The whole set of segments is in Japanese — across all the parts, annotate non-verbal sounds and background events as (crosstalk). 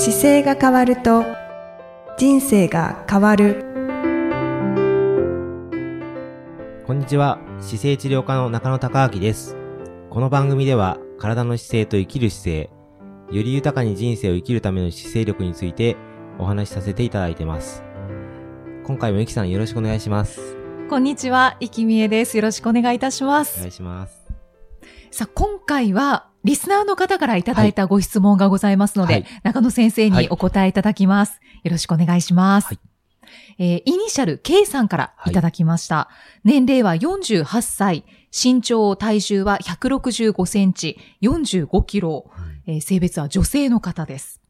姿勢が変わると人生が変わる。こんにちは。姿勢治療科の中野孝明です。この番組では体の姿勢と生きる姿勢より豊かに人生を生きるための姿勢力についてお話しさせていただいてます。今回もゆきさんよろしくお願いします。こんにちは、いきみえです。よろしくお願いいたしまおす。願いします。さあ、今回は、リスナーの方からいただいたご質問がございますので、はい中野先生にお答えいただきます。よろしくお願いします。はいえーイニシャル K さんからいただきました。年齢は48歳、身長、体重は165センチ、45キロ、えー性別は女性の方です。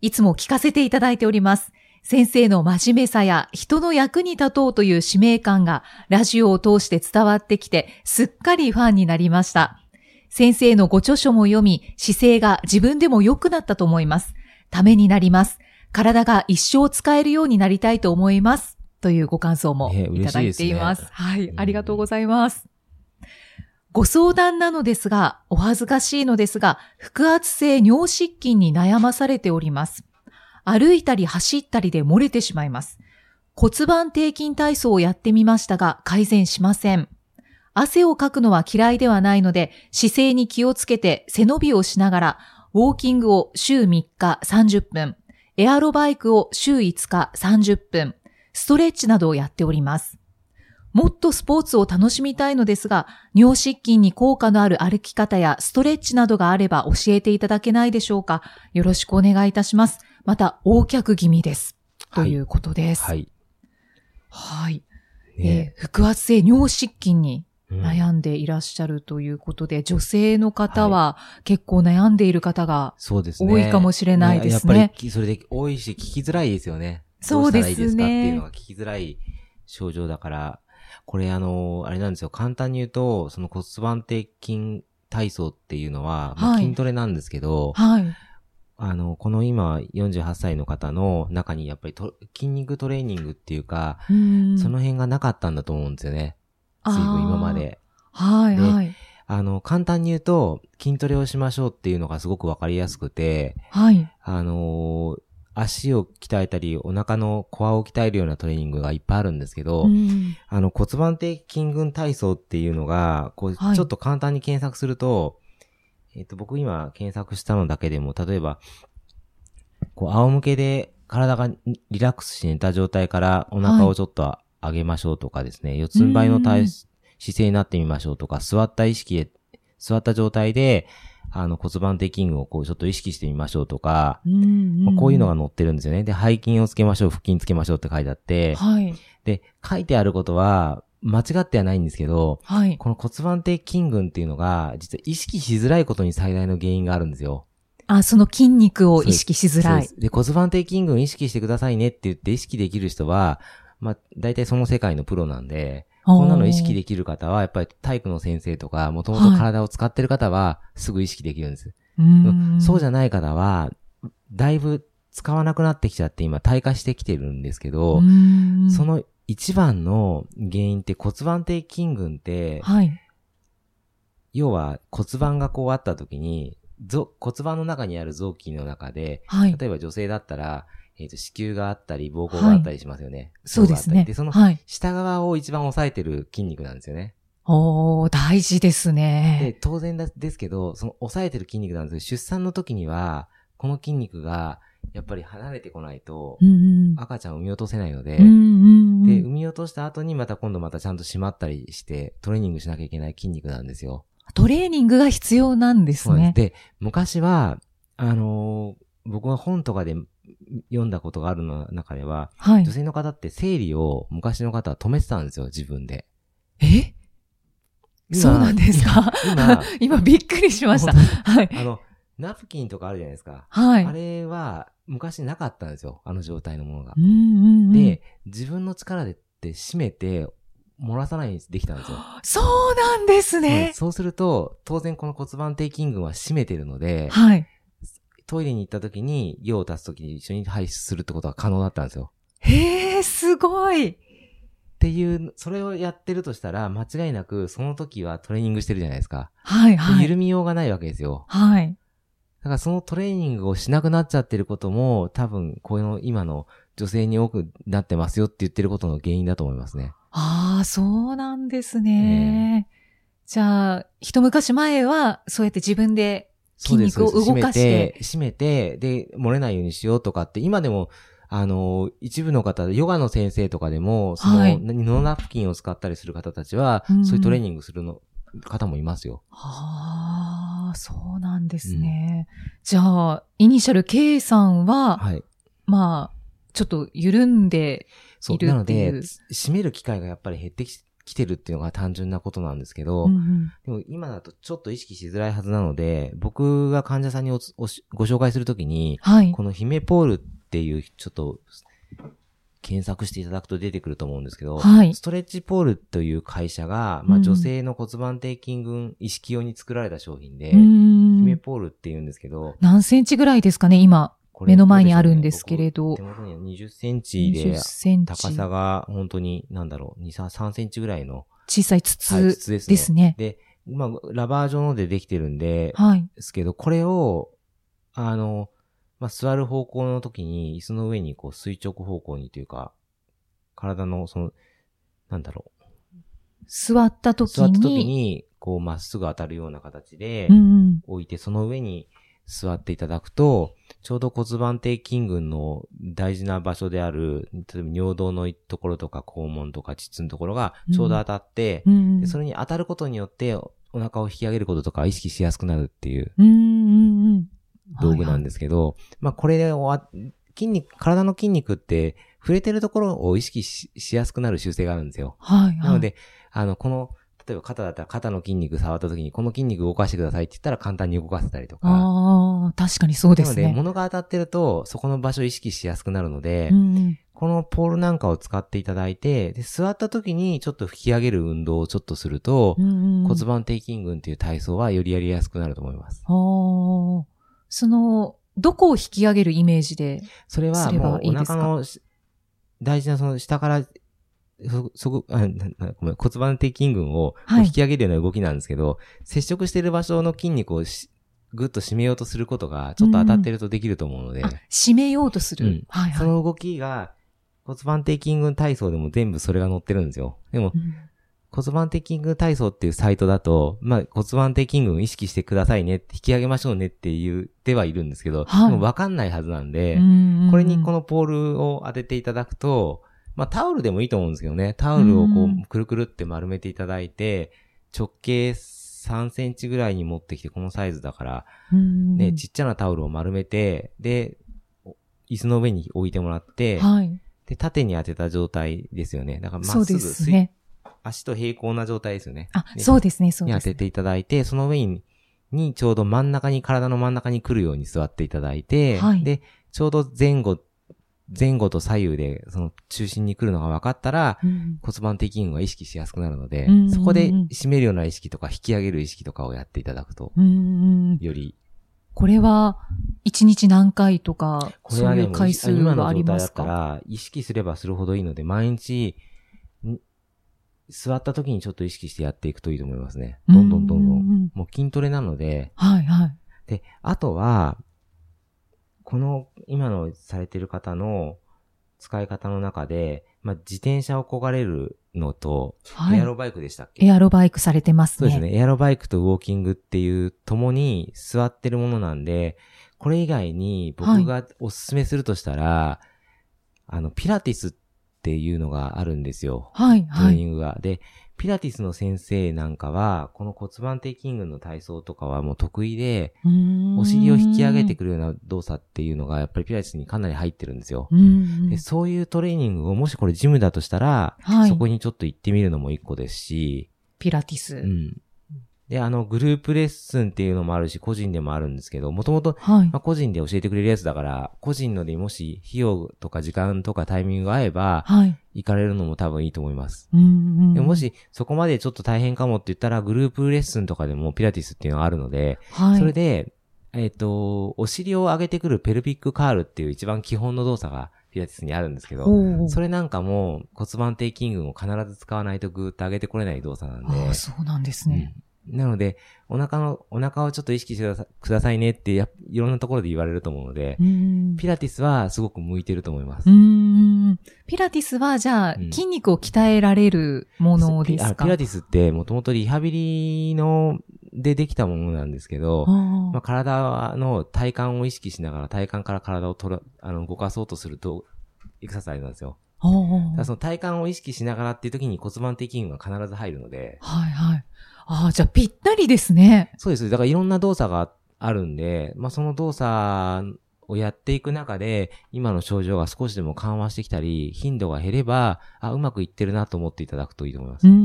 いつも聞かせていただいております。先生の真面目さや人の役に立とうという使命感がラジオを通して伝わってきて、すっかりファンになりました。先生のご著書も読み、姿勢が自分でも良くなったと思います。ためになります。体が一生使えるようになりたいと思います。というご感想もねいただいています。いですねはい、うんありがとうございます。ご相談なのですが、お恥ずかしいのですが、腹圧性尿失禁に悩まされております。歩いたり走ったりで漏れてしまいます。骨盤底筋体操をやってみましたが改善しません。汗をかくのは嫌いではないので姿勢に気をつけて背伸びをしながらウォーキングを週3日30分、エアロバイクを週5日30分、ストレッチなどをやっております。もっとスポーツを楽しみたいのですが、尿失禁に効果のある歩き方やストレッチなどがあれば教えていただけないでしょうか。よろしくお願いいたします。また、横脚気味です。ということです。はいはい。ねえー腹圧性尿失禁にうん悩んでいらっしゃるということで、女性の方は結構悩んでいる方が。多いかもしれないですねややっぱりき、それで多いし、聞きづらいですよね。そうですねどうしたらいいですかっていうのが聞きづらい症状だから、これあの、あれなんですよ。簡単に言うと、その骨盤底筋体操っていうのは、まあはい筋トレなんですけど、はい。あの、この今48歳の方の中にやっぱりと筋肉トレーニングっていうか、うんその辺がなかったんだと思うんですよね。随分今ま。で。はい、ではい。あの、簡単に言うと、筋トレをしましょうっていうのがすごくわかりやすくて、はい。あのー足を鍛えたり、お腹のコアを鍛えるようなトレーニングがいっぱいあるんですけど、うんあの骨盤底筋群体操っていうのが、こう、はいちょっと簡単に検索すると、えっ、と、僕今検索したのだけでも、例えば、こう、仰向けで体がリラックスして寝た状態からお腹をちょっと上げましょうとかですね、四つん這いの体うん姿勢になってみましょうとか、座った意識で、座った状態で、あの骨盤底筋群をこうちょっと意識してみましょうとか、うんまあこういうのが載ってるんですよね。で、背筋をつけましょう、腹筋つけましょうって書いてあって、はい。で、書いてあることは、間違ってはないんですけど、はい。この骨盤底筋群っていうのが、実は意識しづらいことに最大の原因があるんですよ。あ、その筋肉を意識しづらいで、骨盤底筋群意識してくださいねって言って意識できる人は、まあ、大体その世界のプロなんで、こんなの意識できる方は、やっぱり体育の先生とか、もともと体を使ってる方は、すぐ意識できるんです。うんそうじゃない方は、だいぶ使わなくなってきちゃって、今、退化してきてるんですけど、うんその一番の原因って骨盤底筋群って、はい。要は骨盤がこうあった時に、ぞ骨盤の中にある臓器の中で、はい。例えば女性だったら、えっ、と、子宮があったり、膀胱があったりしますよね。そうですねで、そのはい。下側を一番押さえてる筋肉なんですよね。おー、大事ですでね。、当然だですけど、その押さえてる筋肉なんですけど、出産の時には、この筋肉が、やっぱり離れてこないとう、ん赤ちゃんを産み落とせないので、うん。うんうんで、うん産み落とした後にまた今度またちゃんと締まったりして、トレーニングしなきゃいけない筋肉なんですよ。トレーニングが必要なんですね。そうです。で、昔は、あのー僕が本とかで読んだことがあるの中では、はい女。性の方って生理を昔の方は止めてたんですよ、自分で。え？今そうなんですか？今、(laughs) 今びっくりしました。はい。あの、ナプキンとかあるじゃないですか。はい。あれは、昔なかったんですよ、あの状態のものがう。んうんうん、で、自分の力でって締めて、漏らさないようにできたんですよ。(gasps) そうなんですうんね。そうすると、当然この骨盤底筋群は締めてるので、はい。トイレに行った時に、用を足す時に一緒に排出するってことが可能だったんですよ。へえ、すごい。っていう、それをやってるとしたら、間違いなく、その時はトレーニングしてるじゃないですか。はい、はい。緩みようがないわけですよ。はい。からそのトレーニングをしなくなっちゃってることも、多分、この今の女性に多くなってますよって言ってることの原因だと思いますね。ああ、そうなんですね。じゃあ、一昔前は、そうやって自分で筋肉を動かして。締めて、締めて、で、漏れないようにしようとかって、今でも、あの、一部の方、ヨガの先生とかでも、その、はいノーナプキンを使ったりする方たちは、うんうんそういうトレーニングするの、方もいますよ。ああ、そうなんですね。じゃあ、イニシャル K さんは、はい。まあ、ちょっと緩んで、そう。いるなのっていうで、締める機会がやっぱり減ってききてるっていうのが単純なことなんですけど、うんうんでも今だとちょっと意識しづらいはずなので、僕が患者さんにおご紹介するときに、はい。このヒメポールっていう、ちょっと、検索していただくと出てくると思うんですけど、はいストレッチポールという会社が、まあ、うん女性の骨盤底筋群意識用に作られた商品で、ヒメポールって言うんですけど、何センチぐらいですかね、今。目の前にあるんですけれど僕手元には20センチで20、センチ。高さが本当に、なんだろう、2、3 3センチぐらいの、小さいはい筒筒ですね。ですね。で、まあ、ラバー状のでできてるんで、はい。ですけど、これを、あの、まあ、座る方向の時に、椅子の上にこう垂直方向にというか、体のその、なんだろ座ったう、時座った時に、に、こうまっすぐ当たるような形でうんうん。置いて、その上に座っていただくと、ちょうど骨盤底筋群の大事な場所である、例えば尿道のところとか肛門とか膣のところがちょうど当たって、うんうんでそれに当たることによっておお腹を引き上げることとか意識しやすくなるっていう。道具なんですけど、まあこれをあ、筋肉、体の筋肉って触れてるところを意識ししやすくなる習性があるんですよ。はい、はい。なので、あの、この、例えば肩だったら肩の筋肉触った時にこの筋肉動かしてくださいって言ったら簡単に動かせたりとか。ああ、確かにそうでなので、すね。物が当たってると、そこの場所を意識しやすくなるので、うんうんこのポールなんかを使っていただいて、で、座った時にちょっと引き上げる運動をちょっとすると、うんうん骨盤底筋群っていう体操はよりやりやすくなると思います。あーその、どこを引き上げるイメージで。それはもうお腹のし大事なその下から、そ、そこ、あ、ごめん、骨盤底筋群をはい引き上げるような動きなんですけど、接触している場所の筋肉をしぐっと締めようとすることが、ちょっと当たってるとできると思うので、あ、締めようとする。うんはいはい。その動きが、骨盤底筋群体操でも全部それが載ってるんですよ。でも、うん骨盤底筋群体操っていうサイトだと、まあ、骨盤底筋群意識してくださいね、引き上げましょうねって言ってはいるんですけど、はいでも分かんないはずなんで、うんこれにこのポールを当てていただくと、まあタオルでもいいと思うんですけどね、タオルをこうくるくるって丸めていただいて、直径3センチぐらいに持ってきて、このサイズだから、うんね、ちっちゃなタオルを丸めて、で、お椅子の上に置いてもらって、はい。で、縦に当てた状態ですよね。だからまっすぐすね。足と平行な状態ですよね。あ、ねそうですね、そうですね。に当てていただいて、その上に、にちょうど真ん中に、体の真ん中に来るように座っていただいて、はいで、ちょうど前後、前後と左右で、その中心に来るのが分かったら、うん。骨盤底筋群が意識しやすくなるのでうん。うんうん、そこで締めるような意識とか引き上げる意識とかをやっていただくと、うん。より、これは、一日何回とか、そういう回数今のはあり状態だますかったら、意識すればするほどいいので、毎日、ん座った時にちょっと意識してやっていくといいと思いますね。どんどんどんど。うんん。もう筋トレなので、はいはい。で、あとは、この今のされてる方の使い方の中で、まあ、自転車を焦がれるのと、はいエアロバイクでしたっけ？エアロバイクされてますね。そうですね。エアロバイクとウォーキングっていうともに座ってるものなんで、これ以外に僕がおすすめするとしたら、あの、ピラティスっていうのがあるんですよ。はいトレはい。ーニングが。で、ピラティスの先生なんかは、この骨盤底筋群の体操とかはもう得意で、おお尻を引き上げてくるような動作っていうのが、やっぱりピラティスにかなり入ってるんですよ。うんで、そういうトレーニングを、もしこれジムだとしたら、はいそこにちょっと行ってみるのも一個ですし、ピラティス。うん。で、あの、グループレッスンっていうのもあるし、個人でもあるんですけど、もともと、はいまあ、。個人で教えてくれるやつだから、個人のでもし、費用とか時間とかタイミングが合えば、はい。行かれるのも多分いいと思います。うんうもも、し、そこまでちょっと大変かもって言ったら、グループレッスンとかでもピラティスっていうのがあるので、はい。それで、えっ、と、お尻を上げてくるペルピックカールっていう一番基本の動作がピラティスにあるんですけど、それなんかも骨盤底筋群を必ず使わないとグーッと上げてこれない動作なんで、ああ、そうなんですね。うんなので、お腹の、お腹をちょっと意識してくださいねってや、いろんなところで言われると思うので、うんピラティスはすごく向いてると思います。ピラティスは、じゃあ、うん筋肉を鍛えられるものですか？あピラティスってもともとリハビリの、でできたものなんですけど、あまあ、体の体幹を意識しながら体幹から体を取ら、あの、動かそうとすると、エクササイズなんですよ。その体幹を意識しながらっていう時に骨盤的筋群が必ず入るので、はいはい。ああ、じゃあぴったりですね。そうです。だからいろんな動作があるんで、まあ、その動作をやっていく中で、今の症状が少しでも緩和してきたり、頻度が減れば、あ、うまくいってるなと思っていただくといいと思います。うんう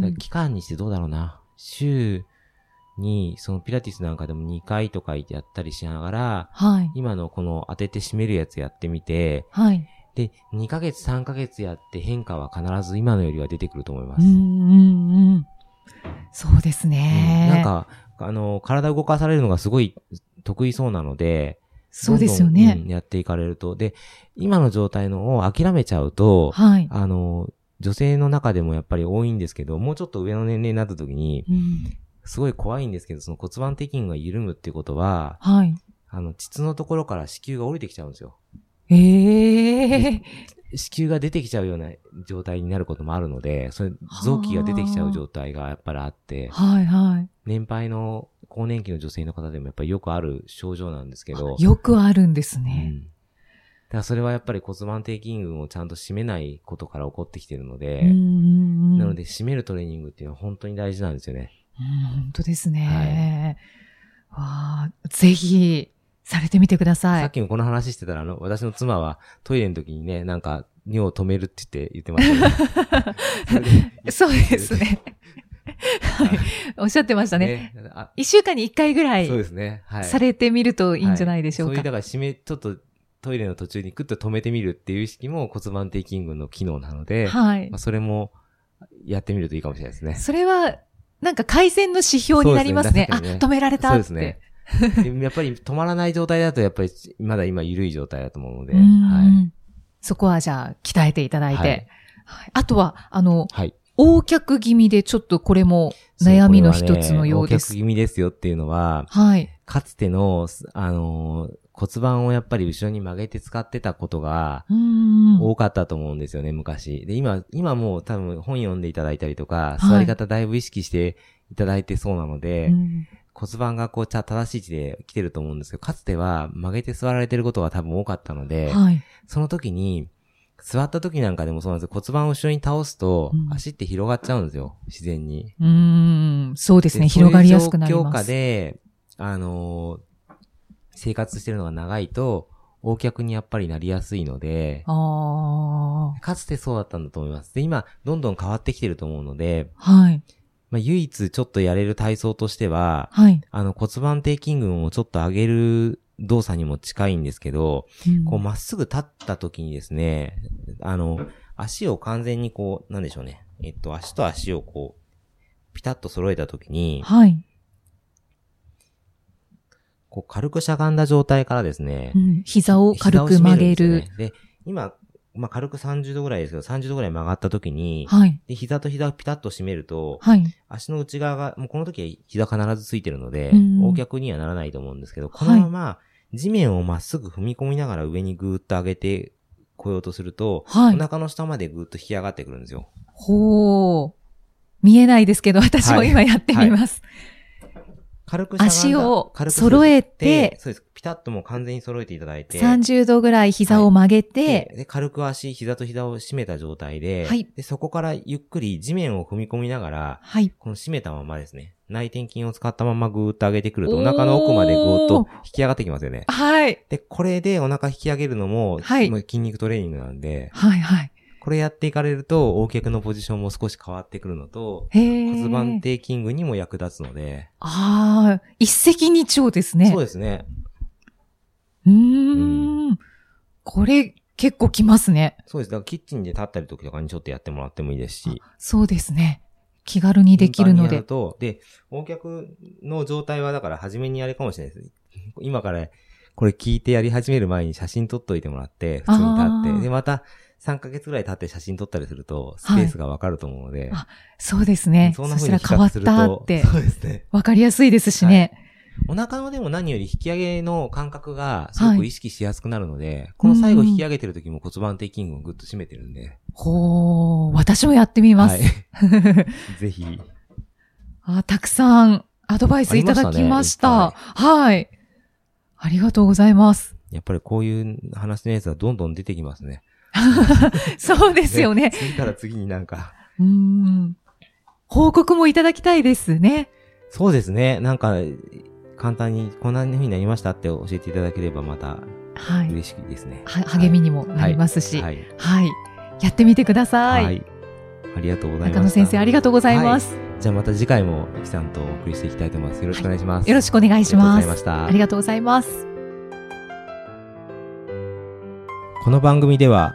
んうん。期間にしてどうだろうな。週に、そのピラティスなんかでも2回とかやったりしながら、はい。今のこの当てて締めるやつやってみて、はい。で、2ヶ月3ヶ月やって変化は必ず今のよりは出てくると思います。うんうんうん。そうですね。うんなん、か、あの、体を動かされるのがすごい得意そうなので、そうですよね。うんやっていかれると。で、今の状態のを諦めちゃうと、はい。あの、女性の中でもやっぱり多いんですけど、もうちょっと上の年齢になった時に、うんすごい怖いんですけど、その骨盤的筋が緩むっていうことは、はい。あの、膣のところから子宮が降りてきちゃうんですよ。ええ子宮が出てきちゃうような状態になることもあるので、それ、臓器が出てきちゃう状態がやっぱりあって、はいはい。年配の更年期の女性の方でもやっぱりよくある症状なんですけど、よくあるんですねう。ん。だからそれはやっぱり骨盤底筋群をちゃんと締めないことから起こってきてるので、なので締めるトレーニングっていうのは本当に大事なんですよね。うん本当ですね。わあ、ぜひ、されてみてください。さっきもこの話してたら、あの、私の妻はトイレの時にね、なんか、尿を止めるって言って言ってましたね (laughs) そうです。ね。(laughs) はい。おっしゃってましたね。ねあ一週間に一回ぐらいそうですね。はい。されてみるといいんじゃないでしょうか。はいそういう、だから締め、ちょっとトイレの途中にクッと止めてみるっていう意識も骨盤底筋群の機能なので、はいまあ、。それもやってみるといいかもしれないですね。それは、なんか改善の指標になりますね。すね止められたって。そうですね。で (laughs) やっぱり止まらない状態だと、やっぱりまだ今緩い状態だと思うので、うんはい。そこはじゃあ、鍛えていただいて。はいはいあとは、あの、はい。横脚気味でちょっとこれも悩みの一つのようです。ね横脚気味ですよっていうのは、はい。かつての、あのー骨盤をやっぱり後ろに曲げて使ってたことが。多かったと思うんですよね、昔。で、今、今もう多分本読んでいただいたりとか、はい座り方だいぶ意識していただいてそうなので、うん骨盤がこう、ちゃ正しい位置で来てると思うんですけど、かつては曲げて座られてることが多分多かったので、はい。その時に、座った時なんかでもそうなんですよ。骨盤を後ろに倒すと、うん足って広がっちゃうんですよ。自然に。うーん。そうですね。で広がりやすくなります。で、あのー生活してるのが長いと、横脚にやっぱりなりやすいので、ああ。かつてそうだったんだと思います。で、今、どんどん変わってきてると思うので、はい。まあ、唯一ちょっとやれる体操としては、はい。あの骨盤底筋群をちょっと上げる動作にも近いんですけど、うんこうまっすぐ立った時にですね、あの、足を完全にこう、なんでしょうね。えっと、足と足をこう、ピタッと揃えた時に、はい。こう軽くしゃがんだ状態からですねう、ん膝を軽く曲げる。でねで、今、まあ、軽く30度ぐらいですけど、30度ぐらい曲がった時に、はい。で、膝と膝をピタッと締めると、はい。足の内側が、もうこの時は膝必ずついてるので、うん横脚にはならないと思うんですけど、このまま地面をまっすぐ踏み込みながら上にぐーっと上げてこようとすると、はいお腹の下までぐーっと引き上がってくるんですよ。ほう。見えないですけど、私も今やってみます。軽く足を揃えてそうです。ピタッともう完全に揃えていただいて、30度ぐらい膝を曲げて、でで軽く足、膝と膝を締めた状態で、はいで、そこからゆっくり地面を踏み込みながら、はい。この締めたままですね、内転筋を使ったままぐーっと上げてくると、お腹の奥までぐーっと引き上がってきますよね。はい。で、これでお腹引き上げるのも、はい筋肉トレーニングなんで、はい、はい。これやっていかれると、横脚のポジションも少し変わってくるのと、骨盤底筋群にも役立つので、ああ、一石二鳥ですね。そうですね。うーん。これ、結構きますね。そうです。だからキッチンで立ったり時とかにちょっとやってもらってもいいですし。そうですね。気軽にできるので。と、で、横脚の状態はだから初めにあれかもしれないです。今からこれ聞いてやり始める前に写真撮っといてもらって、普通に立って、で、また3ヶ月ぐらい経って写真撮ったりすると、スペースがわかると思うので。あそうですね。そんな風に比そしたら変わっ。たって、そうですね。わかりやすいですしね。お腹のでも何より引き上げの感覚がすごく意識しやすくなるので、この最後引き上げてる時も骨盤底筋群をぐっと締めてるんで。ほー、私もやってみます。はい。(laughs) ぜひ。あたくさんアドバイスいただきました。ありまはい。ありがとうございます。やっぱりこういう話のやつはどんどん出てきますね。(laughs) そうですよね。次から次になんか。うーん。報告もいただきたいですね。そうですね。なんか、簡単にこんな風になりましたって教えていただければまたはい。嬉しいですね。は励みにもなりますし。ははい。い。やってみてください。はい。ありがとうございます。中野先生、ありがとうございます。じゃあまた次回も、ゆきさんとお送りしていきたいと思います。よろしくお願いします。よろしくお願いします。ありがとうございました。ありがとうございます。この番組では